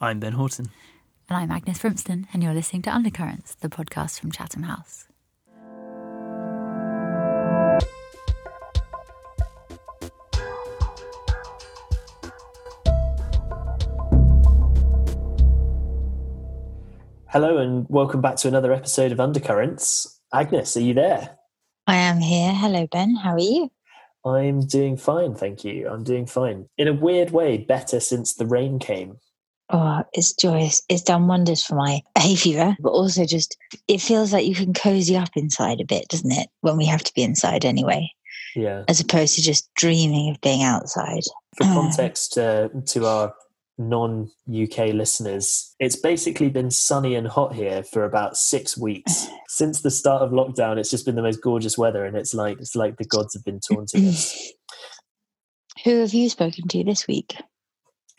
I'm Ben Horton. And I'm Agnes Frimston, and you're listening to Undercurrents, the podcast from Chatham House. Hello, and welcome back to another episode of Undercurrents. Agnes, are you there? I am here. Hello, Ben. How are you? I'm doing fine, thank you. I'm doing fine. In a weird way, better since the rain came. Oh, it's joyous. It's done wonders for my hay fever, but also just it feels like you can cozy up inside a bit, doesn't it? When we have to be inside anyway. Yeah. As opposed to just dreaming of being outside. For context uh, to our non UK listeners, it's basically been sunny and hot here for about six weeks. Since the start of lockdown, it's just been the most gorgeous weather, and it's like it's like the gods have been taunting us. Who have you spoken to this week?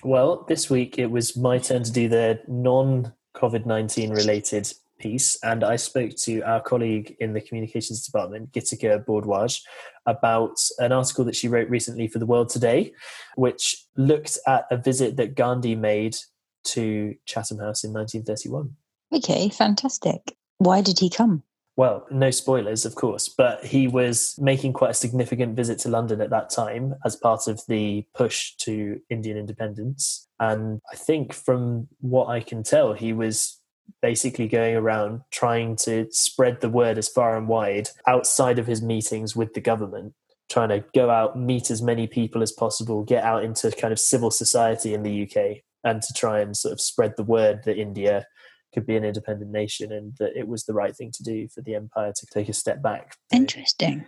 Well, this week it was my turn to do the non COVID 19 related piece, and I spoke to our colleague in the communications department, Gitika Bhardwaj, about an article that she wrote recently for the World Today, which looked at a visit that Gandhi made to Chatham House in 1931. Okay, fantastic. Why did he come? Well, no spoilers, of course, but he was making quite a significant visit to London at that time as part of the push to Indian independence. And I think from what I can tell, he was basically going around trying to spread the word as far and wide outside of his meetings with the government trying to go out meet as many people as possible get out into kind of civil society in the uk and to try and sort of spread the word that india could be an independent nation and that it was the right thing to do for the empire to take a step back interesting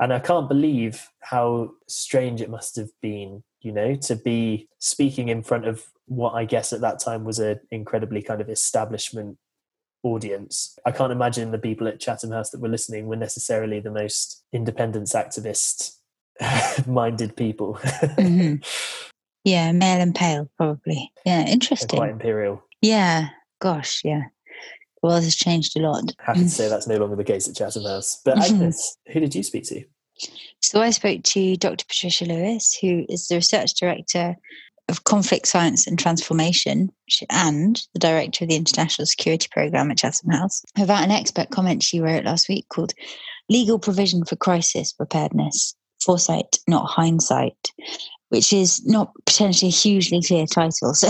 and i can't believe how strange it must have been you know to be speaking in front of what I guess at that time was an incredibly kind of establishment audience. I can't imagine the people at Chatham House that were listening were necessarily the most independence activist minded people. mm-hmm. Yeah, male and pale, probably. Yeah, interesting. quite imperial. Yeah, gosh, yeah. The world has changed a lot. Happy to say that's no longer the case at Chatham House. But mm-hmm. Agnes, who did you speak to? So I spoke to Dr. Patricia Lewis, who is the research director of Conflict Science and Transformation and the director of the International Security Program at Chatham House, about an expert comment she wrote last week called Legal Provision for Crisis Preparedness Foresight, Not Hindsight, which is not potentially a hugely clear title. So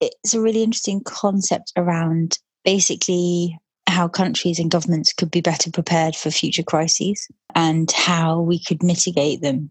it's a really interesting concept around basically how countries and governments could be better prepared for future crises and how we could mitigate them.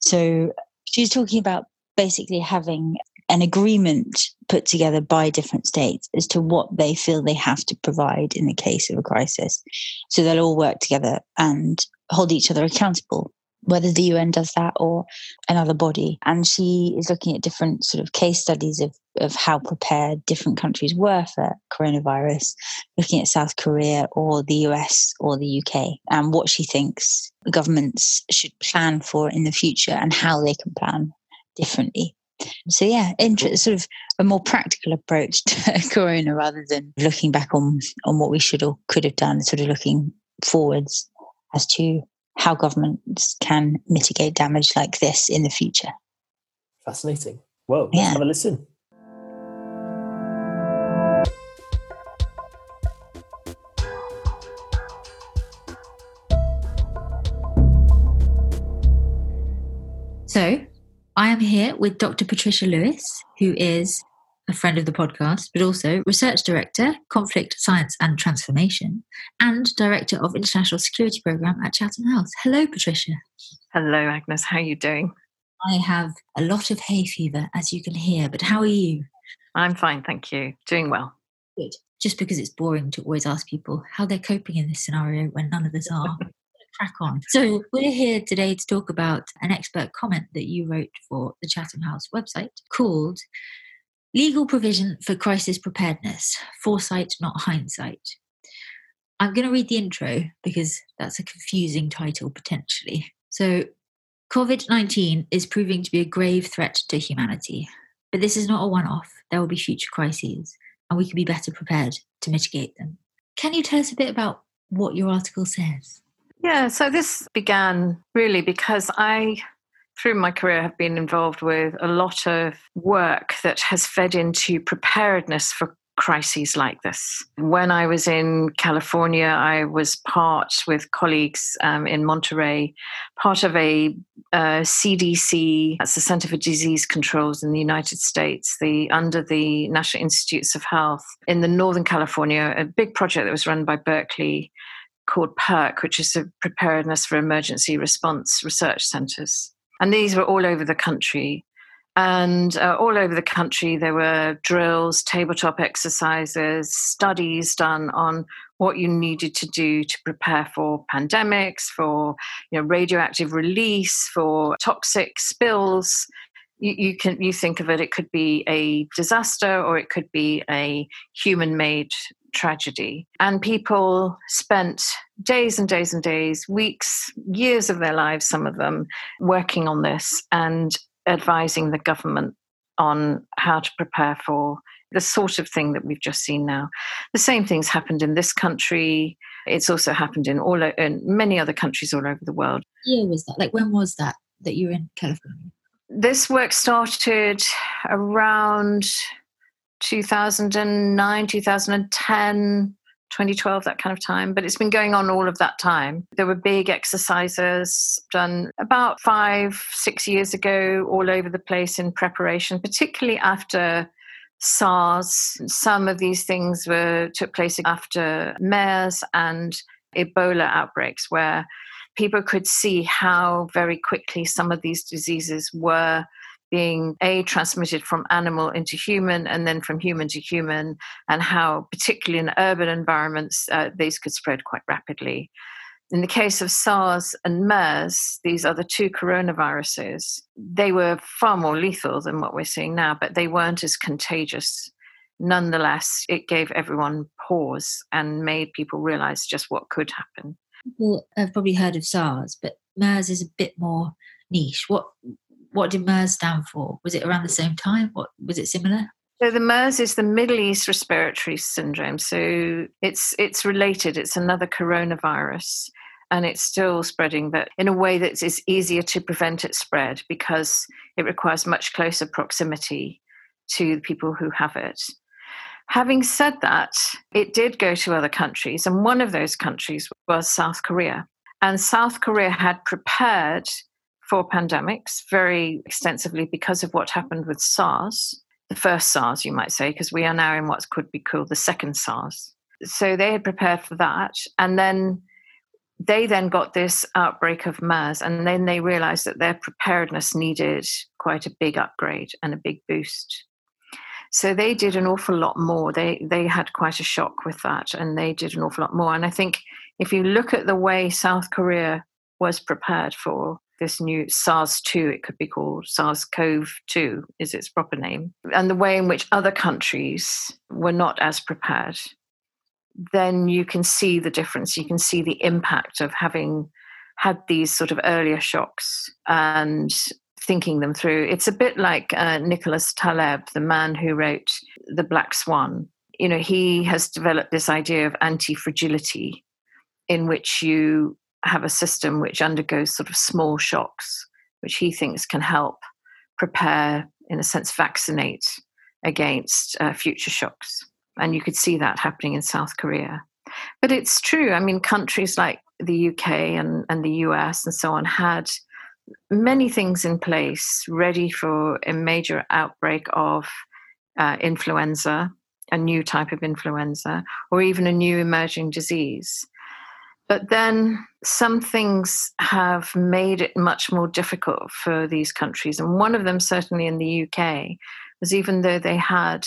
So she's talking about basically having an agreement put together by different states as to what they feel they have to provide in the case of a crisis. So they'll all work together and hold each other accountable, whether the UN does that or another body. And she is looking at different sort of case studies of, of how prepared different countries were for coronavirus, looking at South Korea or the US or the UK, and what she thinks governments should plan for in the future and how they can plan differently. So yeah, inter- sort of a more practical approach to Corona rather than looking back on on what we should or could have done, sort of looking forwards as to how governments can mitigate damage like this in the future. Fascinating. Well, yeah. have a listen. So, I am here with Dr. Patricia Lewis, who is a friend of the podcast, but also Research Director, Conflict Science and Transformation, and Director of International Security Program at Chatham House. Hello, Patricia. Hello, Agnes. How are you doing? I have a lot of hay fever, as you can hear, but how are you? I'm fine, thank you. Doing well. Good. Just because it's boring to always ask people how they're coping in this scenario when none of us are. crack on. So, we're here today to talk about an expert comment that you wrote for the Chatham House website called Legal Provision for Crisis Preparedness Foresight, Not Hindsight. I'm going to read the intro because that's a confusing title potentially. So, COVID 19 is proving to be a grave threat to humanity, but this is not a one off. There will be future crises, and we can be better prepared to mitigate them. Can you tell us a bit about what your article says? Yeah, so this began really because I through my career have been involved with a lot of work that has fed into preparedness for crises like this. When I was in California, I was part with colleagues um, in Monterey, part of a uh, CDC, that's the Center for Disease Controls in the United States, the under the National Institutes of Health in the Northern California, a big project that was run by Berkeley called PERC, which is the Preparedness for Emergency Response Research Centers. And these were all over the country. And uh, all over the country, there were drills, tabletop exercises, studies done on what you needed to do to prepare for pandemics, for you know, radioactive release, for toxic spills. You, you can you think of it. It could be a disaster, or it could be a human-made tragedy. And people spent days and days and days, weeks, years of their lives, some of them, working on this. And advising the government on how to prepare for the sort of thing that we've just seen now. The same things happened in this country. It's also happened in all in many other countries all over the world. Yeah, was that like when was that that you were in California? This work started around 2009, 2010. 2012, that kind of time, but it's been going on all of that time. There were big exercises done about five, six years ago, all over the place in preparation, particularly after SARS. Some of these things were took place after MERS and Ebola outbreaks, where people could see how very quickly some of these diseases were being a transmitted from animal into human and then from human to human and how particularly in urban environments uh, these could spread quite rapidly in the case of SARS and MERS, these are the two coronaviruses, they were far more lethal than what we're seeing now, but they weren't as contagious. Nonetheless, it gave everyone pause and made people realize just what could happen. People have probably heard of SARS, but MERS is a bit more niche. What what did MERS stand for? Was it around the same time? What was it similar? So the MERS is the Middle East Respiratory Syndrome. So it's it's related. It's another coronavirus, and it's still spreading, but in a way that is easier to prevent its spread because it requires much closer proximity to the people who have it. Having said that, it did go to other countries, and one of those countries was South Korea. And South Korea had prepared for pandemics very extensively because of what happened with SARS, the first SARS, you might say, because we are now in what could be called the second SARS. So they had prepared for that. And then they then got this outbreak of MERS, and then they realized that their preparedness needed quite a big upgrade and a big boost. So they did an awful lot more. They they had quite a shock with that, and they did an awful lot more. And I think if you look at the way South Korea was prepared for this new SARS 2, it could be called SARS CoV 2, is its proper name, and the way in which other countries were not as prepared, then you can see the difference. You can see the impact of having had these sort of earlier shocks and thinking them through. It's a bit like uh, Nicholas Taleb, the man who wrote The Black Swan. You know, he has developed this idea of anti fragility in which you have a system which undergoes sort of small shocks, which he thinks can help prepare, in a sense, vaccinate against uh, future shocks. And you could see that happening in South Korea. But it's true. I mean, countries like the UK and, and the US and so on had many things in place ready for a major outbreak of uh, influenza, a new type of influenza, or even a new emerging disease. But then some things have made it much more difficult for these countries. And one of them, certainly in the UK, was even though they had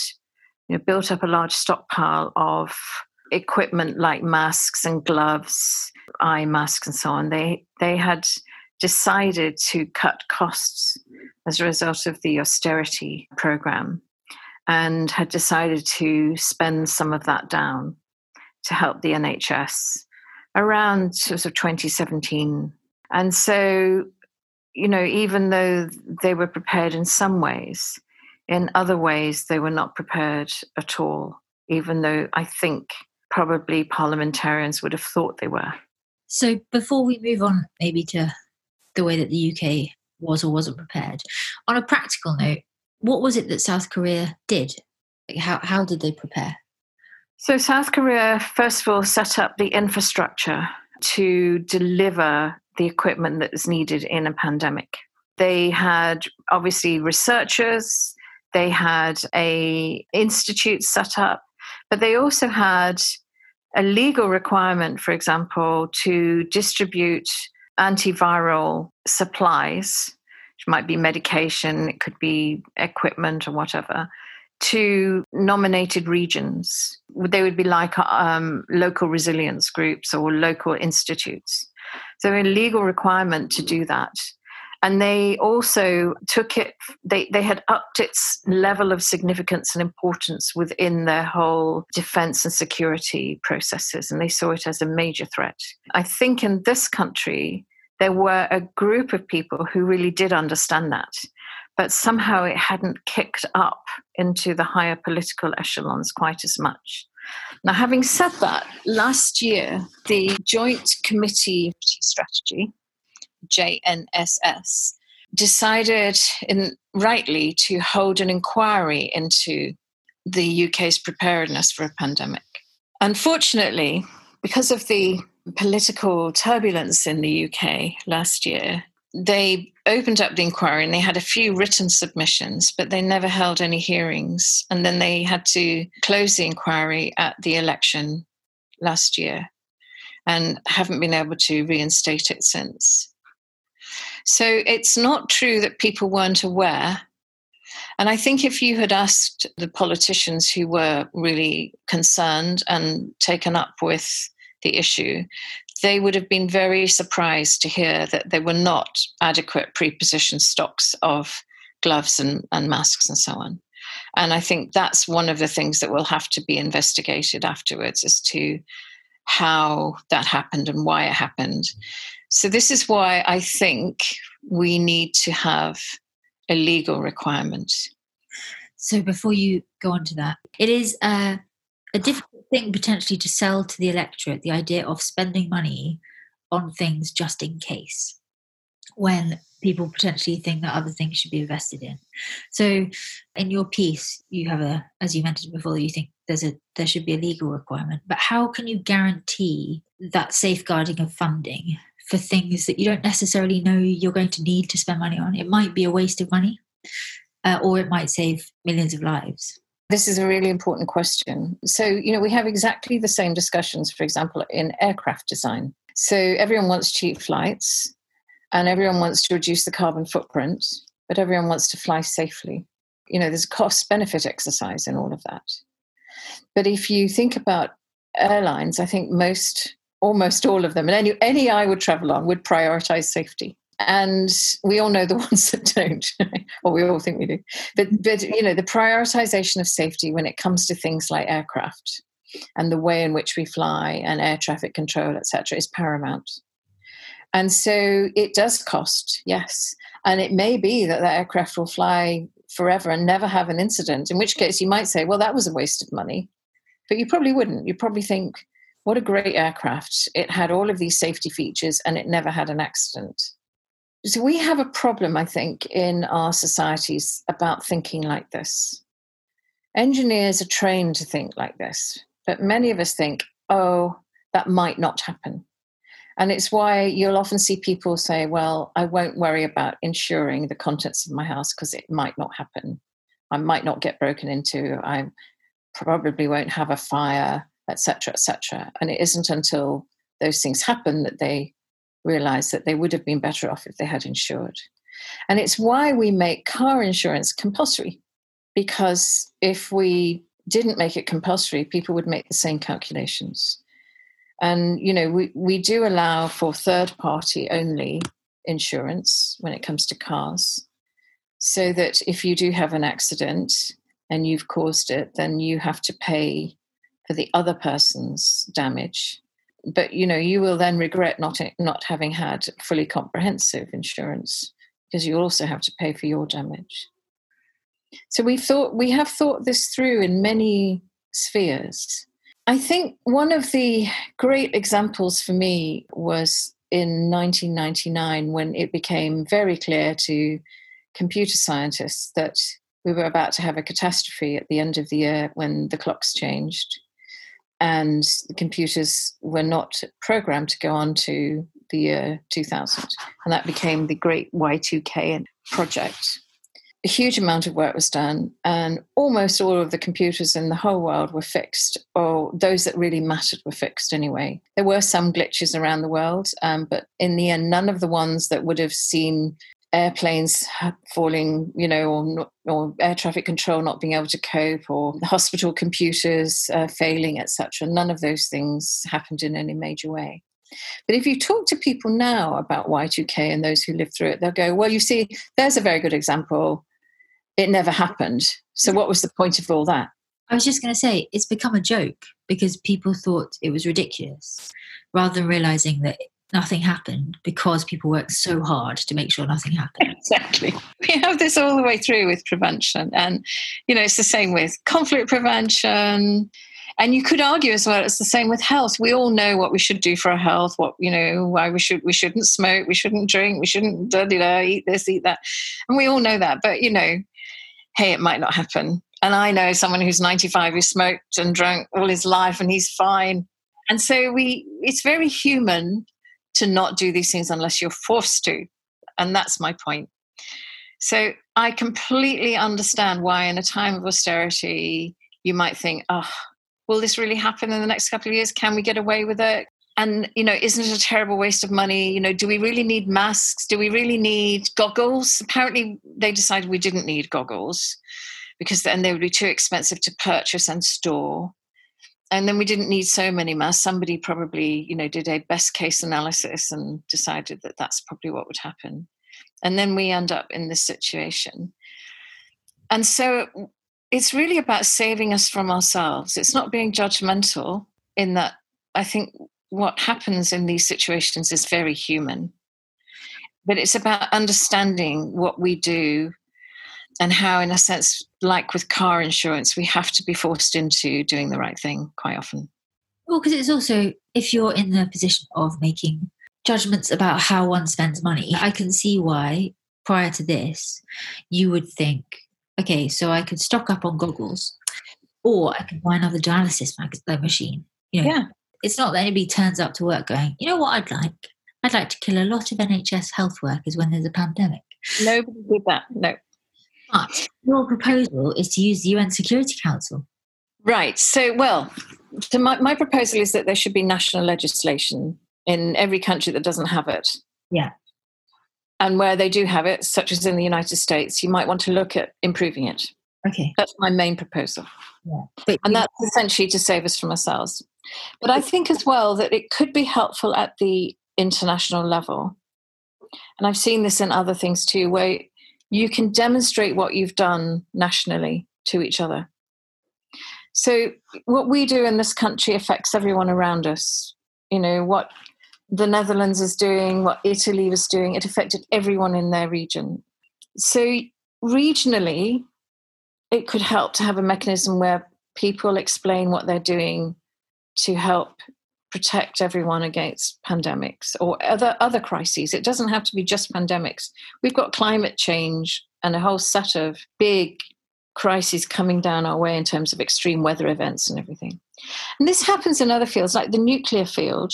you know, built up a large stockpile of equipment like masks and gloves, eye masks, and so on, they, they had decided to cut costs as a result of the austerity program and had decided to spend some of that down to help the NHS around sort of 2017. And so, you know, even though they were prepared in some ways, in other ways they were not prepared at all, even though I think probably parliamentarians would have thought they were. So, before we move on, maybe to the way that the UK was or wasn't prepared. On a practical note, what was it that South Korea did? Like how, how did they prepare? So, South Korea, first of all, set up the infrastructure to deliver the equipment that is needed in a pandemic. They had obviously researchers, they had a institute set up, but they also had a legal requirement, for example, to distribute antiviral supplies, which might be medication, it could be equipment or whatever, to nominated regions. They would be like um, local resilience groups or local institutes. So, a legal requirement to do that. And they also took it, they, they had upped its level of significance and importance within their whole defense and security processes. And they saw it as a major threat. I think in this country, there were a group of people who really did understand that but somehow it hadn't kicked up into the higher political echelons quite as much. Now, having said that, last year, the Joint Committee Strategy, JNSS, decided in, rightly to hold an inquiry into the UK's preparedness for a pandemic. Unfortunately, because of the political turbulence in the UK last year, they opened up the inquiry and they had a few written submissions, but they never held any hearings. And then they had to close the inquiry at the election last year and haven't been able to reinstate it since. So it's not true that people weren't aware. And I think if you had asked the politicians who were really concerned and taken up with the issue, they would have been very surprised to hear that there were not adequate pre-positioned stocks of gloves and, and masks and so on. And I think that's one of the things that will have to be investigated afterwards as to how that happened and why it happened. So, this is why I think we need to have a legal requirement. So, before you go on to that, it is a, a difficult thing potentially to sell to the electorate the idea of spending money on things just in case when people potentially think that other things should be invested in. So in your piece you have a as you mentioned before you think there's a there should be a legal requirement but how can you guarantee that safeguarding of funding for things that you don't necessarily know you're going to need to spend money on it might be a waste of money uh, or it might save millions of lives this is a really important question. So, you know, we have exactly the same discussions, for example, in aircraft design. So, everyone wants cheap flights and everyone wants to reduce the carbon footprint, but everyone wants to fly safely. You know, there's a cost benefit exercise in all of that. But if you think about airlines, I think most, almost all of them, and any, any I would travel on would prioritize safety and we all know the ones that don't or we all think we do. But but you know the prioritization of safety when it comes to things like aircraft and the way in which we fly and air traffic control etc is paramount. And so it does cost yes. And it may be that the aircraft will fly forever and never have an incident in which case you might say well that was a waste of money. But you probably wouldn't. You probably think what a great aircraft. It had all of these safety features and it never had an accident so we have a problem, I think, in our societies about thinking like this. Engineers are trained to think like this, but many of us think, oh, that might not happen. And it's why you'll often see people say, well, I won't worry about insuring the contents of my house because it might not happen. I might not get broken into. I probably won't have a fire, etc., etc. And it isn't until those things happen that they realize that they would have been better off if they had insured. And it's why we make car insurance compulsory, because if we didn't make it compulsory, people would make the same calculations. And, you know, we, we do allow for third party only insurance when it comes to cars, so that if you do have an accident and you've caused it, then you have to pay for the other person's damage but you know you will then regret not not having had fully comprehensive insurance because you also have to pay for your damage. So we thought we have thought this through in many spheres. I think one of the great examples for me was in 1999 when it became very clear to computer scientists that we were about to have a catastrophe at the end of the year when the clocks changed and the computers were not programmed to go on to the year 2000 and that became the great y2k project a huge amount of work was done, and almost all of the computers in the whole world were fixed, or those that really mattered were fixed anyway. There were some glitches around the world, um, but in the end, none of the ones that would have seen airplanes falling, you know, or, or air traffic control not being able to cope, or hospital computers uh, failing, etc. None of those things happened in any major way. But if you talk to people now about Y2K and those who lived through it, they'll go, Well, you see, there's a very good example it never happened. So, what was the point of all that? I was just going to say it's become a joke because people thought it was ridiculous rather than realizing that nothing happened because people worked so hard to make sure nothing happened. Exactly. We have this all the way through with prevention. And, you know, it's the same with conflict prevention. And you could argue as well, it's the same with health. We all know what we should do for our health, what, you know, why we should, we shouldn't smoke, we shouldn't drink, we shouldn't, da, da, da, eat this, eat that. And we all know that. But, you know, hey, it might not happen. And I know someone who's 95 who smoked and drank all his life and he's fine. And so we it's very human to not do these things unless you're forced to. And that's my point. So I completely understand why in a time of austerity you might think, oh, will this really happen in the next couple of years? Can we get away with it? and you know isn't it a terrible waste of money you know do we really need masks do we really need goggles apparently they decided we didn't need goggles because then they would be too expensive to purchase and store and then we didn't need so many masks. Somebody probably you know did a best case analysis and decided that that's probably what would happen. And then we end up in this situation. And so it's really about saving us from ourselves. It's not being judgmental in that i think what happens in these situations is very human. But it's about understanding what we do and how, in a sense, like with car insurance, we have to be forced into doing the right thing quite often. Well, because it's also, if you're in the position of making judgments about how one spends money, I can see why prior to this you would think, okay, so I could stock up on goggles or I could buy another dialysis machine. You know, yeah it's not that anybody turns up to work going, you know what I'd like? I'd like to kill a lot of NHS health workers when there's a pandemic. Nobody did that, no. But your proposal is to use the UN Security Council. Right. So, well, so my, my proposal is that there should be national legislation in every country that doesn't have it. Yeah. And where they do have it, such as in the United States, you might want to look at improving it. Okay. That's my main proposal. Yeah. But and that's essentially to save us from ourselves. But I think as well that it could be helpful at the international level. And I've seen this in other things too, where you can demonstrate what you've done nationally to each other. So, what we do in this country affects everyone around us. You know, what the Netherlands is doing, what Italy was doing, it affected everyone in their region. So, regionally, it could help to have a mechanism where people explain what they're doing to help protect everyone against pandemics or other other crises. It doesn't have to be just pandemics. We've got climate change and a whole set of big crises coming down our way in terms of extreme weather events and everything. And this happens in other fields like the nuclear field.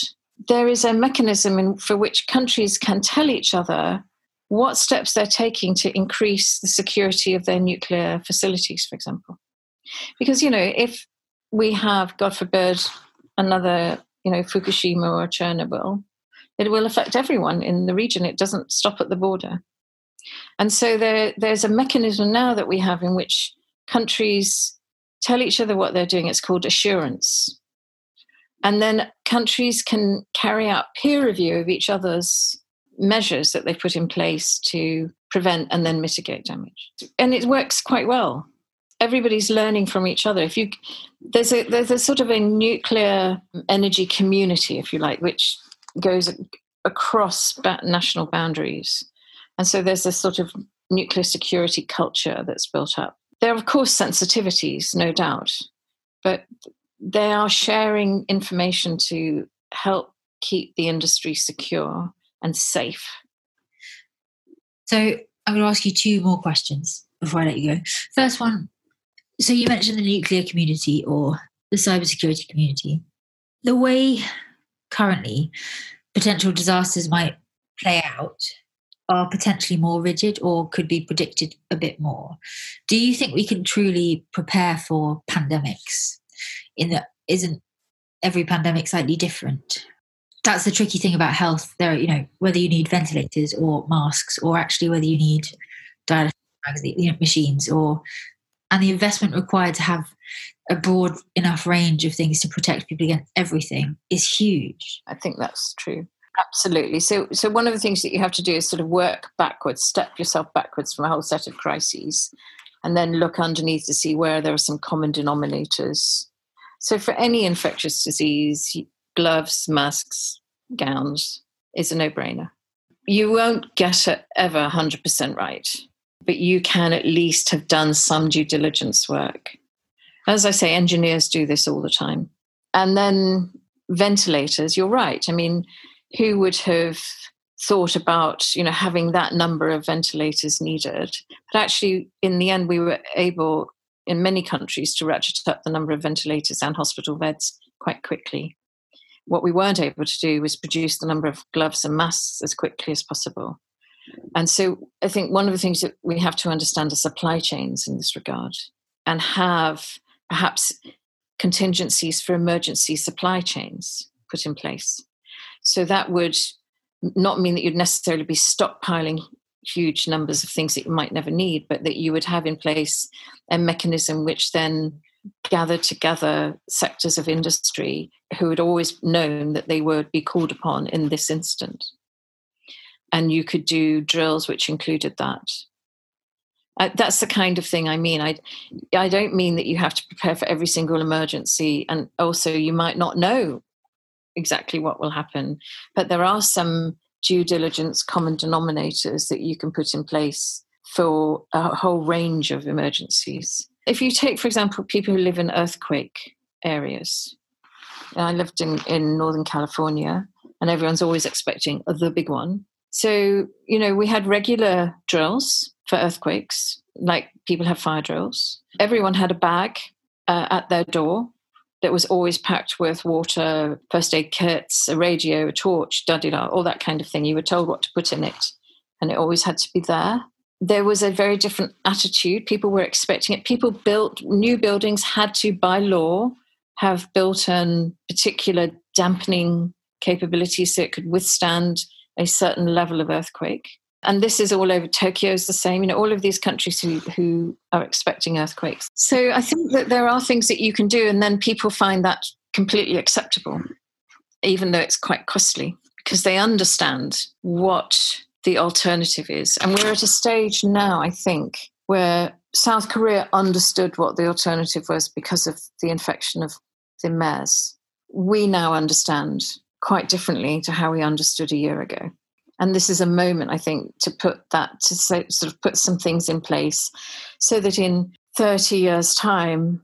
There is a mechanism in, for which countries can tell each other what steps they're taking to increase the security of their nuclear facilities for example. Because you know if we have god forbid another, you know, Fukushima or Chernobyl, it will affect everyone in the region. It doesn't stop at the border. And so there, there's a mechanism now that we have in which countries tell each other what they're doing. It's called assurance. And then countries can carry out peer review of each other's measures that they put in place to prevent and then mitigate damage. And it works quite well everybody's learning from each other. If you there's a there's a sort of a nuclear energy community, if you like, which goes across national boundaries, and so there's a sort of nuclear security culture that's built up. There are of course sensitivities, no doubt, but they are sharing information to help keep the industry secure and safe. So I'm going to ask you two more questions before I let you go. First one. So you mentioned the nuclear community or the cybersecurity community. The way currently potential disasters might play out are potentially more rigid or could be predicted a bit more. Do you think we can truly prepare for pandemics? In that, isn't every pandemic slightly different? That's the tricky thing about health. There, you know, whether you need ventilators or masks, or actually whether you need dialysis machines, or and the investment required to have a broad enough range of things to protect people against everything is huge. I think that's true. Absolutely. So, so one of the things that you have to do is sort of work backwards, step yourself backwards from a whole set of crises, and then look underneath to see where there are some common denominators. So, for any infectious disease, gloves, masks, gowns is a no-brainer. You won't get it ever 100% right, but you can at least have done some due diligence work. As I say, engineers do this all the time. And then ventilators, you're right. I mean, who would have thought about you know having that number of ventilators needed but actually in the end we were able in many countries to ratchet up the number of ventilators and hospital beds quite quickly what we weren't able to do was produce the number of gloves and masks as quickly as possible and so i think one of the things that we have to understand are supply chains in this regard and have perhaps contingencies for emergency supply chains put in place so that would not mean that you'd necessarily be stockpiling huge numbers of things that you might never need, but that you would have in place a mechanism which then gathered together sectors of industry who had always known that they would be called upon in this instant. And you could do drills which included that. Uh, that's the kind of thing I mean. I, I don't mean that you have to prepare for every single emergency, and also you might not know exactly what will happen. But there are some due diligence common denominators that you can put in place for a whole range of emergencies. If you take, for example, people who live in earthquake areas, I lived in, in Northern California, and everyone's always expecting the big one. So, you know, we had regular drills for earthquakes, like people have fire drills. Everyone had a bag uh, at their door that was always packed with water, first aid kits, a radio, a torch, da da all that kind of thing. You were told what to put in it, and it always had to be there. There was a very different attitude. People were expecting it. People built new buildings, had to, by law, have built in particular dampening capabilities so it could withstand a certain level of earthquake and this is all over Tokyo is the same. You know, all of these countries who who are expecting earthquakes. So I think that there are things that you can do, and then people find that completely acceptable, even though it's quite costly, because they understand what the alternative is. And we're at a stage now, I think, where South Korea understood what the alternative was because of the infection of the MERS. We now understand quite differently to how we understood a year ago. And this is a moment i think to put that to so, sort of put some things in place so that in 30 years time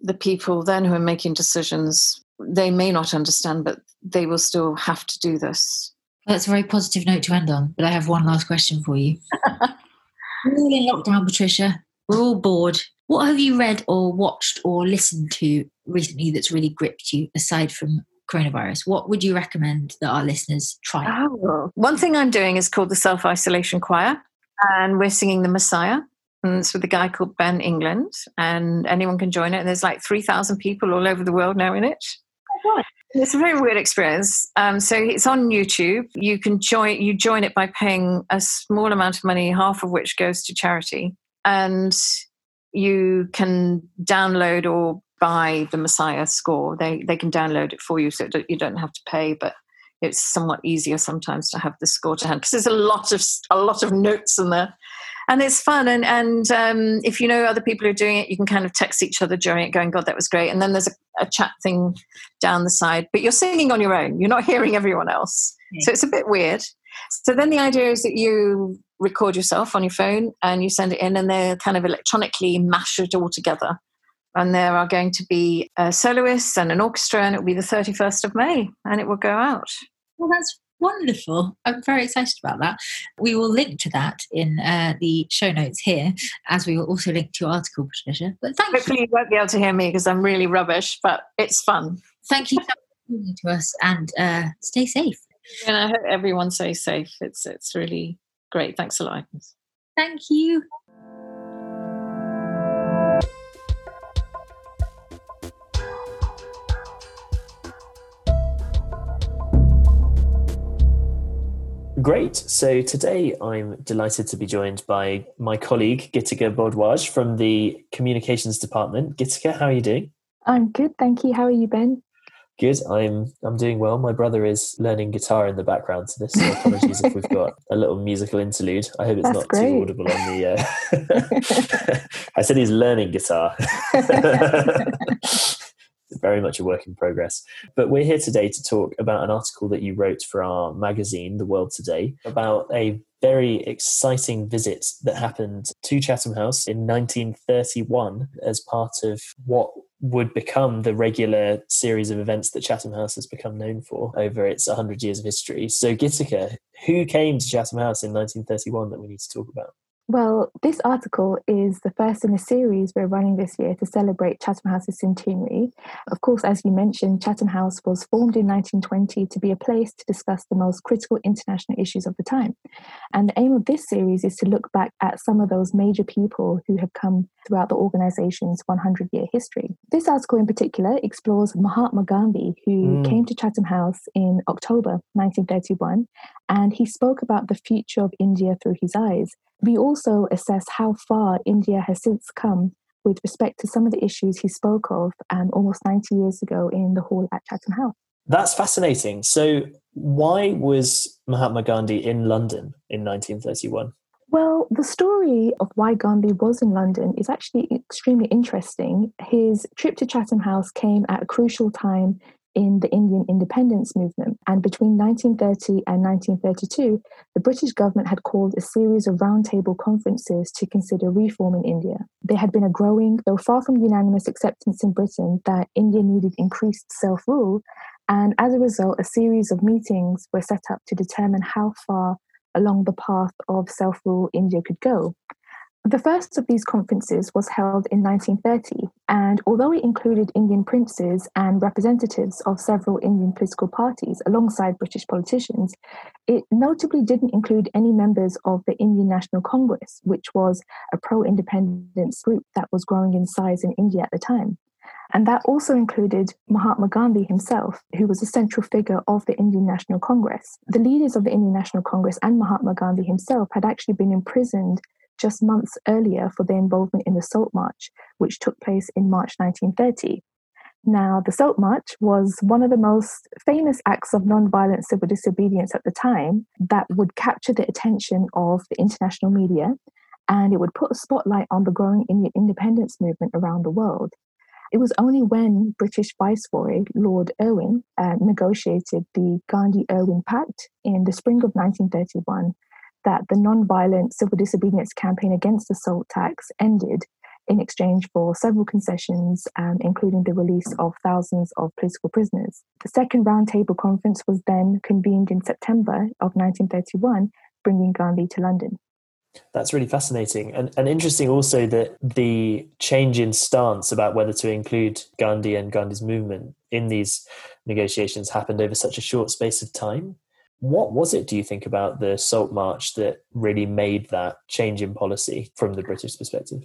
the people then who are making decisions they may not understand but they will still have to do this. That's a very positive note to end on but i have one last question for you. We're all in lockdown patricia. We're all bored. What have you read or watched or listened to recently that's really gripped you aside from coronavirus, what would you recommend that our listeners try? Oh, one thing I'm doing is called the Self Isolation Choir, and we're singing the Messiah. And it's with a guy called Ben England, and anyone can join it. And there's like 3,000 people all over the world now in it. Oh, it's a very weird experience. Um, so it's on YouTube. You can join. You join it by paying a small amount of money, half of which goes to charity, and you can download or buy the Messiah score. They they can download it for you, so you don't have to pay. But it's somewhat easier sometimes to have the score to hand because there's a lot of a lot of notes in there, and it's fun. And and um, if you know other people who are doing it, you can kind of text each other during it, going, "God, that was great." And then there's a, a chat thing down the side, but you're singing on your own. You're not hearing everyone else, so it's a bit weird. So then the idea is that you record yourself on your phone and you send it in, and they kind of electronically mash it all together and there are going to be a soloists and an orchestra, and it will be the 31st of May, and it will go out. Well, that's wonderful. I'm very excited about that. We will link to that in uh, the show notes here, as we will also link to your article, Patricia. But thank Hopefully, you. you won't be able to hear me because I'm really rubbish, but it's fun. Thank you for talking to us and uh, stay safe. And I hope everyone stays safe. It's it's really great. Thanks a lot. Thank you. Great. So today I'm delighted to be joined by my colleague Gitika Bhardwaj from the Communications Department. Gitika, how are you doing? I'm good, thank you. How are you, Ben? Good. I'm I'm doing well. My brother is learning guitar in the background to this. So apologies if we've got a little musical interlude. I hope it's That's not great. too audible on the. Uh... I said he's learning guitar. very much a work in progress. But we're here today to talk about an article that you wrote for our magazine, The World Today, about a very exciting visit that happened to Chatham House in 1931 as part of what would become the regular series of events that Chatham House has become known for over its 100 years of history. So, Gitika, who came to Chatham House in 1931 that we need to talk about? Well, this article is the first in a series we're running this year to celebrate Chatham House's centenary. Of course, as you mentioned, Chatham House was formed in 1920 to be a place to discuss the most critical international issues of the time. And the aim of this series is to look back at some of those major people who have come throughout the organization's 100 year history. This article in particular explores Mahatma Gandhi, who mm. came to Chatham House in October 1931, and he spoke about the future of India through his eyes. We also assess how far India has since come with respect to some of the issues he spoke of um, almost 90 years ago in the hall at Chatham House. That's fascinating. So, why was Mahatma Gandhi in London in 1931? Well, the story of why Gandhi was in London is actually extremely interesting. His trip to Chatham House came at a crucial time in the Indian independence movement. And between 1930 and 1932, the British government had called a series of roundtable conferences to consider reform in India. There had been a growing, though far from unanimous acceptance in Britain, that India needed increased self rule. And as a result, a series of meetings were set up to determine how far along the path of self rule India could go. The first of these conferences was held in 1930, and although it included Indian princes and representatives of several Indian political parties alongside British politicians, it notably didn't include any members of the Indian National Congress, which was a pro independence group that was growing in size in India at the time. And that also included Mahatma Gandhi himself, who was a central figure of the Indian National Congress. The leaders of the Indian National Congress and Mahatma Gandhi himself had actually been imprisoned just months earlier for their involvement in the Salt March, which took place in March 1930. Now, the Salt March was one of the most famous acts of non-violent civil disobedience at the time that would capture the attention of the international media and it would put a spotlight on the growing Indian independence movement around the world. It was only when British Viceroy Lord Irwin uh, negotiated the Gandhi Irwin Pact in the spring of 1931 that the non-violent civil disobedience campaign against the salt tax ended in exchange for several concessions, um, including the release of thousands of political prisoners. The second roundtable conference was then convened in September of 1931, bringing Gandhi to London. That's really fascinating and, and interesting also that the change in stance about whether to include Gandhi and Gandhi's movement in these negotiations happened over such a short space of time. What was it, do you think, about the Salt March that really made that change in policy from the British perspective?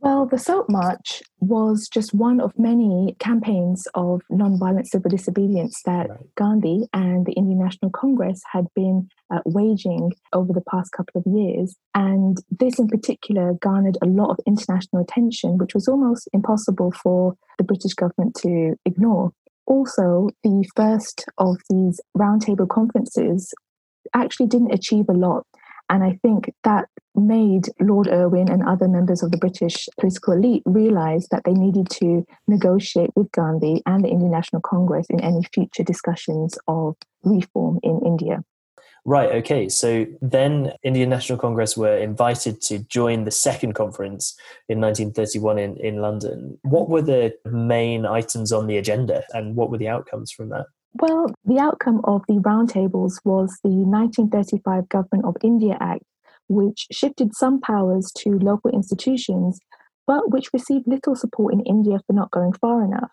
Well, the Salt March was just one of many campaigns of non-violent civil disobedience that right. Gandhi and the Indian National Congress had been uh, waging over the past couple of years. And this in particular garnered a lot of international attention, which was almost impossible for the British government to ignore. Also, the first of these roundtable conferences actually didn't achieve a lot. And I think that made Lord Irwin and other members of the British political elite realize that they needed to negotiate with Gandhi and the Indian National Congress in any future discussions of reform in India. Right, okay. So then Indian National Congress were invited to join the second conference in 1931 in, in London. What were the main items on the agenda and what were the outcomes from that? Well, the outcome of the roundtables was the 1935 Government of India Act, which shifted some powers to local institutions, but which received little support in India for not going far enough.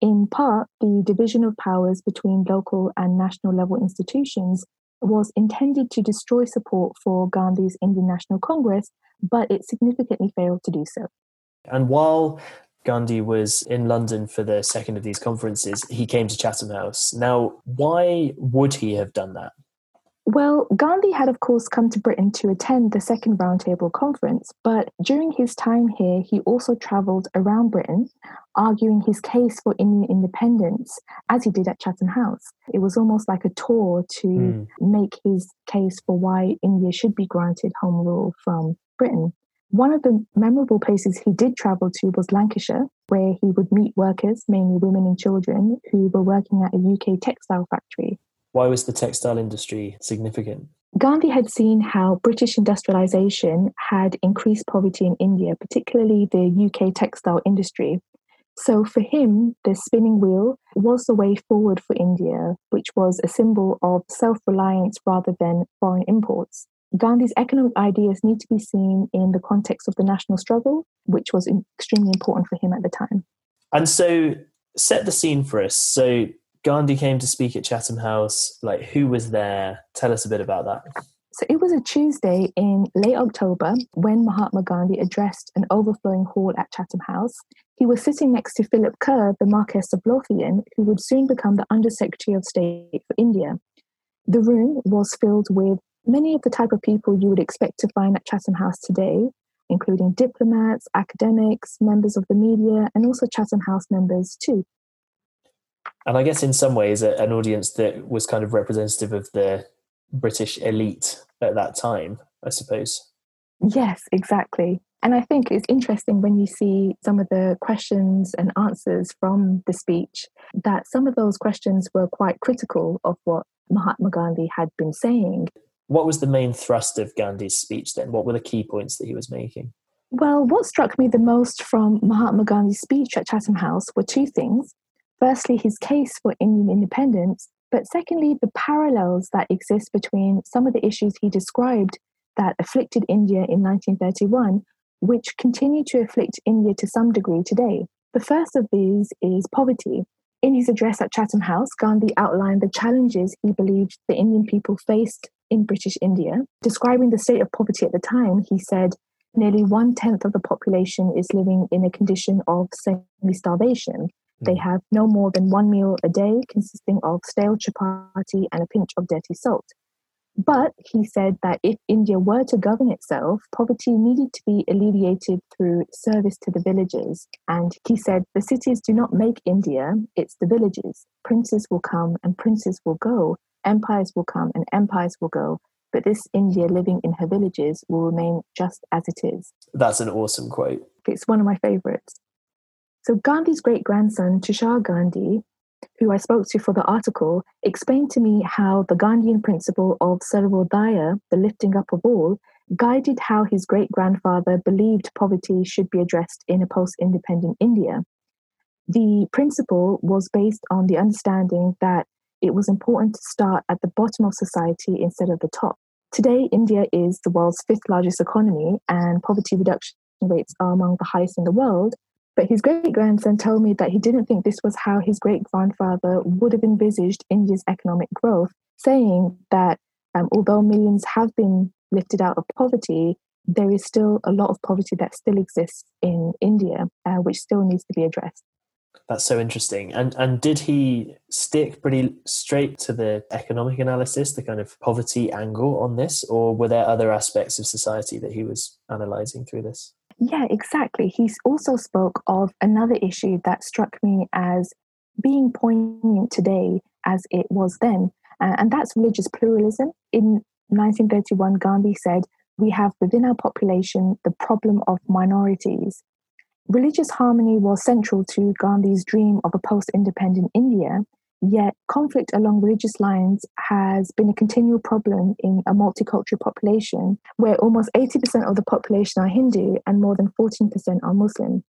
In part, the division of powers between local and national level institutions was intended to destroy support for Gandhi's Indian National Congress, but it significantly failed to do so. And while Gandhi was in London for the second of these conferences, he came to Chatham House. Now, why would he have done that? Well, Gandhi had, of course, come to Britain to attend the second roundtable conference, but during his time here, he also travelled around Britain, arguing his case for Indian independence, as he did at Chatham House. It was almost like a tour to mm. make his case for why India should be granted home rule from Britain. One of the memorable places he did travel to was Lancashire, where he would meet workers, mainly women and children, who were working at a UK textile factory. Why was the textile industry significant? Gandhi had seen how British industrialization had increased poverty in India, particularly the UK textile industry. So for him, the spinning wheel was the way forward for India, which was a symbol of self reliance rather than foreign imports. Gandhi's economic ideas need to be seen in the context of the national struggle, which was extremely important for him at the time. And so, set the scene for us. So, Gandhi came to speak at Chatham House. Like, who was there? Tell us a bit about that. So it was a Tuesday in late October when Mahatma Gandhi addressed an overflowing hall at Chatham House. He was sitting next to Philip Kerr, the Marquess of Lothian, who would soon become the Under Secretary of State for India. The room was filled with many of the type of people you would expect to find at Chatham House today, including diplomats, academics, members of the media, and also Chatham House members too and I guess in some ways an audience that was kind of representative of the British elite at that time, I suppose. Yes, exactly. And I think it's interesting when you see some of the questions and answers from the speech that some of those questions were quite critical of what Mahatma Gandhi had been saying. What was the main thrust of Gandhi's speech then? What were the key points that he was making? Well, what struck me the most from Mahatma Gandhi's speech at Chatham House were two things firstly, his case for Indian independence, but secondly, the parallels that exist between some of the issues he described that afflicted India in 1931, which continue to afflict India to some degree today. The first of these is poverty. In his address at Chatham House, Gandhi outlined the challenges he believed the Indian people faced in British India. Describing the state of poverty at the time, he said, Nearly one tenth of the population is living in a condition of semi starvation. They mm. have no more than one meal a day consisting of stale chapati and a pinch of dirty salt. But he said that if India were to govern itself, poverty needed to be alleviated through service to the villages. And he said, the cities do not make India, it's the villages. Princes will come and princes will go. Empires will come and empires will go. But this India living in her villages will remain just as it is. That's an awesome quote. It's one of my favorites. So Gandhi's great grandson, Tushar Gandhi, who I spoke to for the article, explained to me how the Gandhian principle of Sarvodaya, the lifting up of all, guided how his great grandfather believed poverty should be addressed in a post independent India. The principle was based on the understanding that it was important to start at the bottom of society instead of the top. Today, India is the world's fifth largest economy, and poverty reduction rates are among the highest in the world. But his great grandson told me that he didn't think this was how his great grandfather would have envisaged India's economic growth, saying that um, although millions have been lifted out of poverty, there is still a lot of poverty that still exists in India, uh, which still needs to be addressed. That's so interesting. And and did he stick pretty straight to the economic analysis, the kind of poverty angle on this, or were there other aspects of society that he was analyzing through this? Yeah, exactly. He also spoke of another issue that struck me as being poignant today as it was then, uh, and that's religious pluralism. In 1931, Gandhi said, We have within our population the problem of minorities. Religious harmony was central to Gandhi's dream of a post independent India, Yet, conflict along religious lines has been a continual problem in a multicultural population where almost 80% of the population are Hindu and more than 14% are Muslim.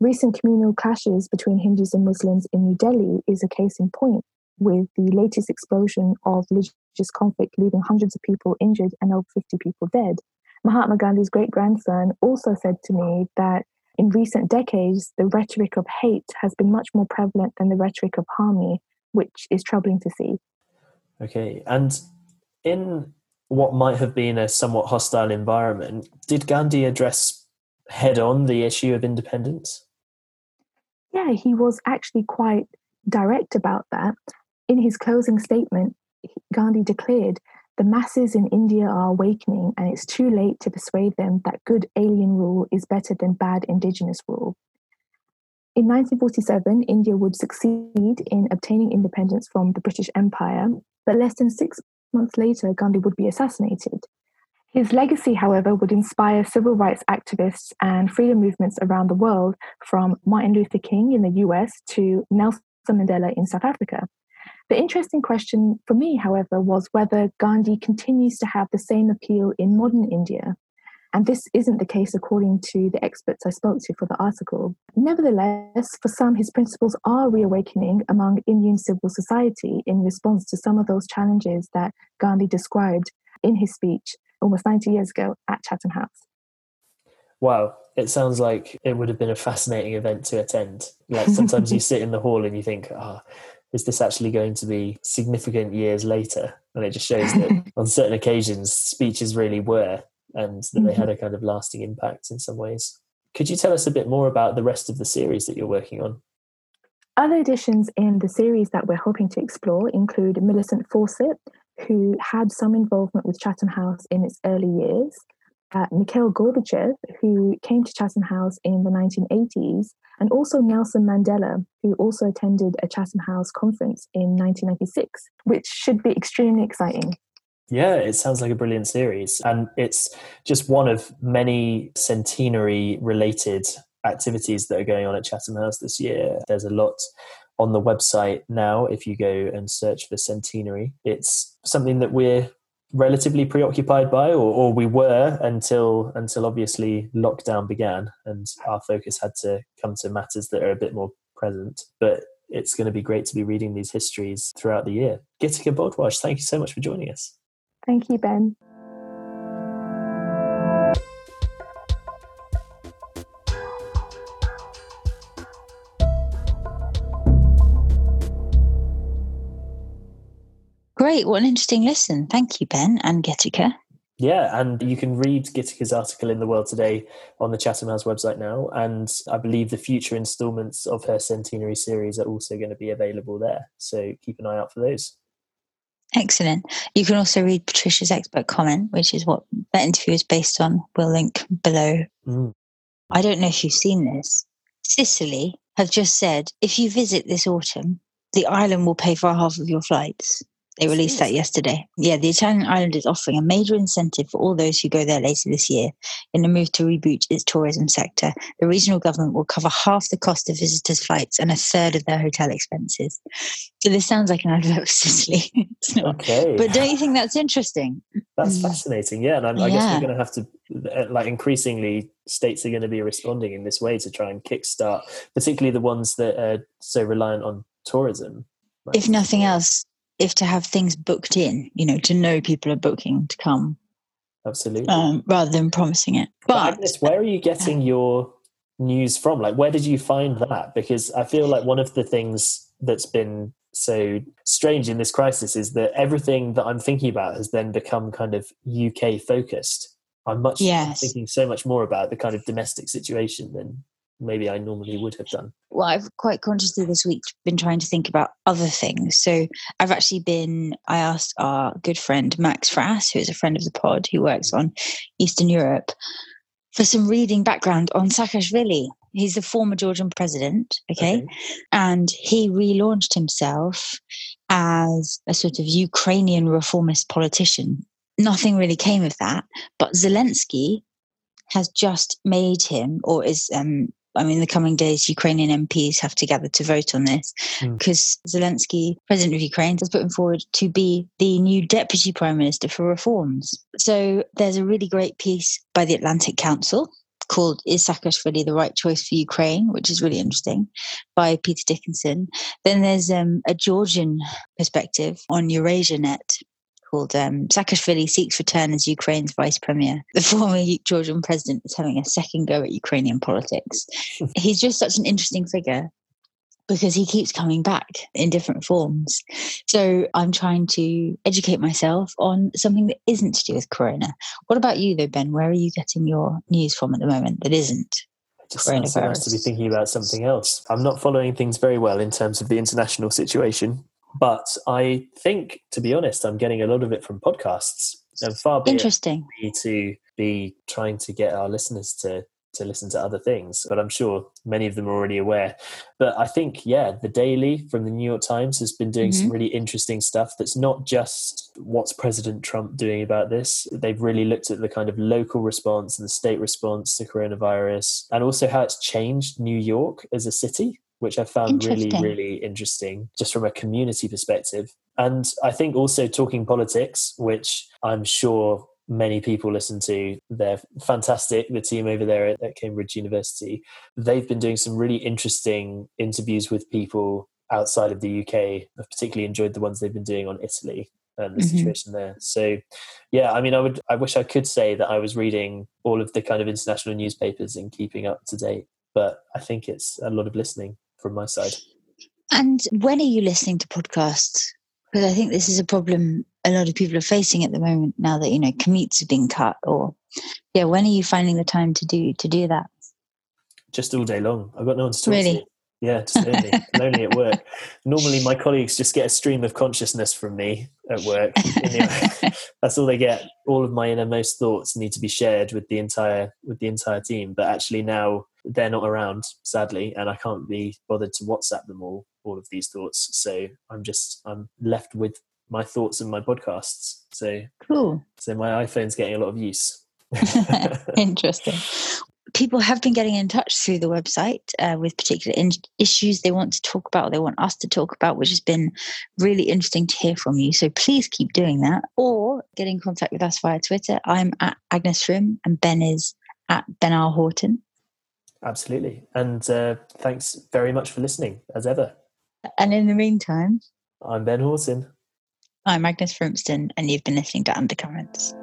Recent communal clashes between Hindus and Muslims in New Delhi is a case in point. with the latest explosion of religious conflict, leaving hundreds of people injured and over 50 people dead. Mahatma Gandhi's great grandson also said to me that in recent decades, the rhetoric of hate has been much more prevalent than the rhetoric of harmony, which is troubling to see. Okay. And in what might have been a somewhat hostile environment, did Gandhi address head on the issue of independence? Yeah, he was actually quite direct about that. In his closing statement, Gandhi declared the masses in India are awakening, and it's too late to persuade them that good alien rule is better than bad indigenous rule. In 1947, India would succeed in obtaining independence from the British Empire, but less than six months later, Gandhi would be assassinated. His legacy, however, would inspire civil rights activists and freedom movements around the world, from Martin Luther King in the US to Nelson Mandela in South Africa. The interesting question for me, however, was whether Gandhi continues to have the same appeal in modern India. And this isn't the case according to the experts I spoke to for the article. Nevertheless, for some, his principles are reawakening among Indian civil society in response to some of those challenges that Gandhi described in his speech almost 90 years ago at Chatham House. Wow, it sounds like it would have been a fascinating event to attend. Like sometimes you sit in the hall and you think, ah, oh, is this actually going to be significant years later? And it just shows that on certain occasions, speeches really were, and that they had mm-hmm. a kind of lasting impact in some ways. Could you tell us a bit more about the rest of the series that you're working on? Other additions in the series that we're hoping to explore include Millicent Fawcett, who had some involvement with Chatham House in its early years, uh, Mikhail Gorbachev, who came to Chatham House in the 1980s, and also Nelson Mandela, who also attended a Chatham House conference in 1996, which should be extremely exciting. Yeah, it sounds like a brilliant series. And it's just one of many centenary related activities that are going on at Chatham House this year. There's a lot on the website now if you go and search for centenary. It's something that we're relatively preoccupied by or, or we were until until obviously lockdown began and our focus had to come to matters that are a bit more present but it's going to be great to be reading these histories throughout the year Gitika Bhardwaj thank you so much for joining us thank you ben Great. What an interesting listen. Thank you, Ben and Gitika. Yeah, and you can read Gitika's article in the World Today on the Chatham House website now. And I believe the future instalments of her centenary series are also going to be available there. So keep an eye out for those. Excellent. You can also read Patricia's expert comment, which is what that interview is based on. We'll link below. Mm. I don't know if you've seen this. Sicily have just said if you visit this autumn, the island will pay for half of your flights. They released that yesterday. Yeah, the Italian island is offering a major incentive for all those who go there later this year in a move to reboot its tourism sector. The regional government will cover half the cost of visitors' flights and a third of their hotel expenses. So this sounds like an advert for Sicily. it's not. okay. But don't you think that's interesting? That's mm. fascinating. Yeah, and I, I yeah. guess we're going to have to, uh, like, increasingly, states are going to be responding in this way to try and kickstart, particularly the ones that are so reliant on tourism. if nothing else, if to have things booked in, you know, to know people are booking to come. Absolutely. Um, rather than promising it. But, but Agnes, where are you getting your news from? Like, where did you find that? Because I feel like one of the things that's been so strange in this crisis is that everything that I'm thinking about has then become kind of UK focused. I'm much yes. thinking so much more about the kind of domestic situation than maybe I normally would have done. Well, I've quite consciously this week been trying to think about other things. So I've actually been, I asked our good friend Max Frass, who is a friend of the pod, who works on Eastern Europe, for some reading background on Saakashvili. He's the former Georgian president, okay? okay? And he relaunched himself as a sort of Ukrainian reformist politician. Nothing really came of that, but Zelensky has just made him or is um, I mean, the coming days, Ukrainian MPs have to gather to vote on this because mm. Zelensky, president of Ukraine, is putting forward to be the new deputy prime minister for reforms. So there's a really great piece by the Atlantic Council called Is Saakashvili the Right Choice for Ukraine, which is really interesting, by Peter Dickinson. Then there's um, a Georgian perspective on Eurasia Net called um, Saakashvili Seeks Return as Ukraine's Vice Premier. The former Georgian president is having a second go at Ukrainian politics. He's just such an interesting figure because he keeps coming back in different forms. So I'm trying to educate myself on something that isn't to do with Corona. What about you, though, Ben? Where are you getting your news from at the moment that isn't? just sounds so nice to be thinking about something else. I'm not following things very well in terms of the international situation, but I think, to be honest, I'm getting a lot of it from podcasts. And far be interesting to be trying to get our listeners to to listen to other things, but I'm sure many of them are already aware. But I think, yeah, the Daily from the New York Times has been doing mm-hmm. some really interesting stuff that's not just what's President Trump doing about this. They've really looked at the kind of local response and the state response to coronavirus and also how it's changed New York as a city. Which I found really, really interesting just from a community perspective. And I think also talking politics, which I'm sure many people listen to. They're fantastic. The team over there at, Cambridge University, they've been doing some really interesting interviews with people outside of the UK. I've particularly enjoyed the ones they've been doing on Italy and the mm-hmm. situation there. So, yeah, I mean, I would, I wish I could say that I was reading all of the kind of international newspapers and keeping up to date, but I think it's a lot of listening from my side. And when are you listening to podcasts? Because I think this is a problem a lot of people are facing at the moment now that you know commutes have been cut or yeah when are you finding the time to do to do that just all day long i've got no one to talk really? to yeah just lonely, lonely at work normally my colleagues just get a stream of consciousness from me at work that's all they get all of my innermost thoughts need to be shared with the entire with the entire team but actually now they're not around sadly and i can't be bothered to whatsapp them all all of these thoughts so i'm just i'm left with my thoughts and my podcasts. So cool. So my iPhone's getting a lot of use. Interesting. People have been getting in touch through the website uh, with particular in- issues they want to talk about, they want us to talk about, which has been really interesting to hear from you. So please keep doing that or get in contact with us via Twitter. I'm at Agnes Frim and Ben is at Ben R. Horton. Absolutely. And uh, thanks very much for listening, as ever. And in the meantime, I'm Ben Horton. I'm Agnes Frimston, and you've been listening to Undercurrents.